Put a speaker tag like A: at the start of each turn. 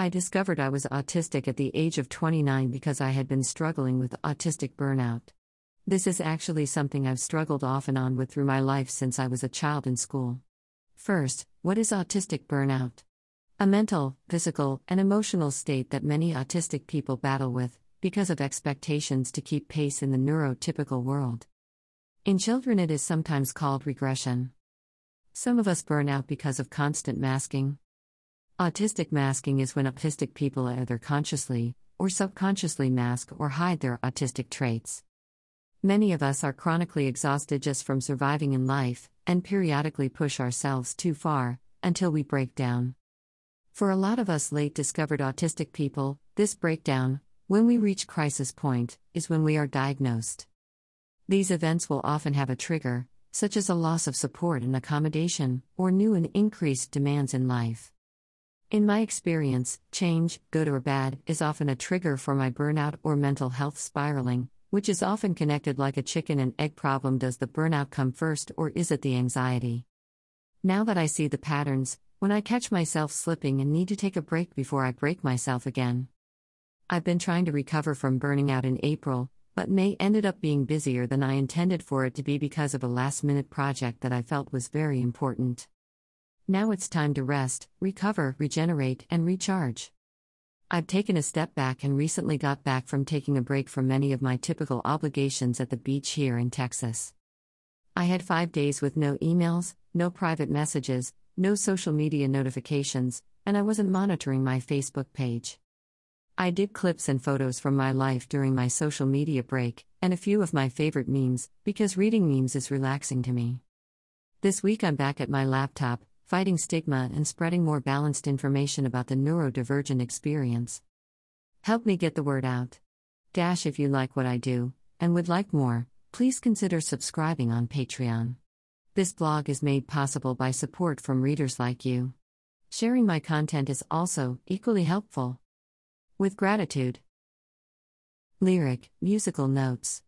A: I discovered I was autistic at the age of 29 because I had been struggling with autistic burnout. This is actually something I've struggled off and on with through my life since I was a child in school. First, what is autistic burnout? A mental, physical, and emotional state that many autistic people battle with because of expectations to keep pace in the neurotypical world. In children, it is sometimes called regression. Some of us burn out because of constant masking. Autistic masking is when autistic people either consciously or subconsciously mask or hide their autistic traits. Many of us are chronically exhausted just from surviving in life, and periodically push ourselves too far, until we break down. For a lot of us late discovered autistic people, this breakdown, when we reach crisis point, is when we are diagnosed. These events will often have a trigger, such as a loss of support and accommodation, or new and increased demands in life. In my experience, change, good or bad, is often a trigger for my burnout or mental health spiraling, which is often connected like a chicken and egg problem. Does the burnout come first or is it the anxiety? Now that I see the patterns, when I catch myself slipping and need to take a break before I break myself again. I've been trying to recover from burning out in April, but May ended up being busier than I intended for it to be because of a last minute project that I felt was very important. Now it's time to rest, recover, regenerate, and recharge. I've taken a step back and recently got back from taking a break from many of my typical obligations at the beach here in Texas. I had five days with no emails, no private messages, no social media notifications, and I wasn't monitoring my Facebook page. I did clips and photos from my life during my social media break, and a few of my favorite memes, because reading memes is relaxing to me. This week I'm back at my laptop, fighting stigma and spreading more balanced information about the neurodivergent experience. Help me get the word out. Dash if you like what I do, and would like more, please consider subscribing on Patreon. This blog is made possible by support from readers like you. Sharing my content is also equally helpful. With gratitude. Lyric, musical notes.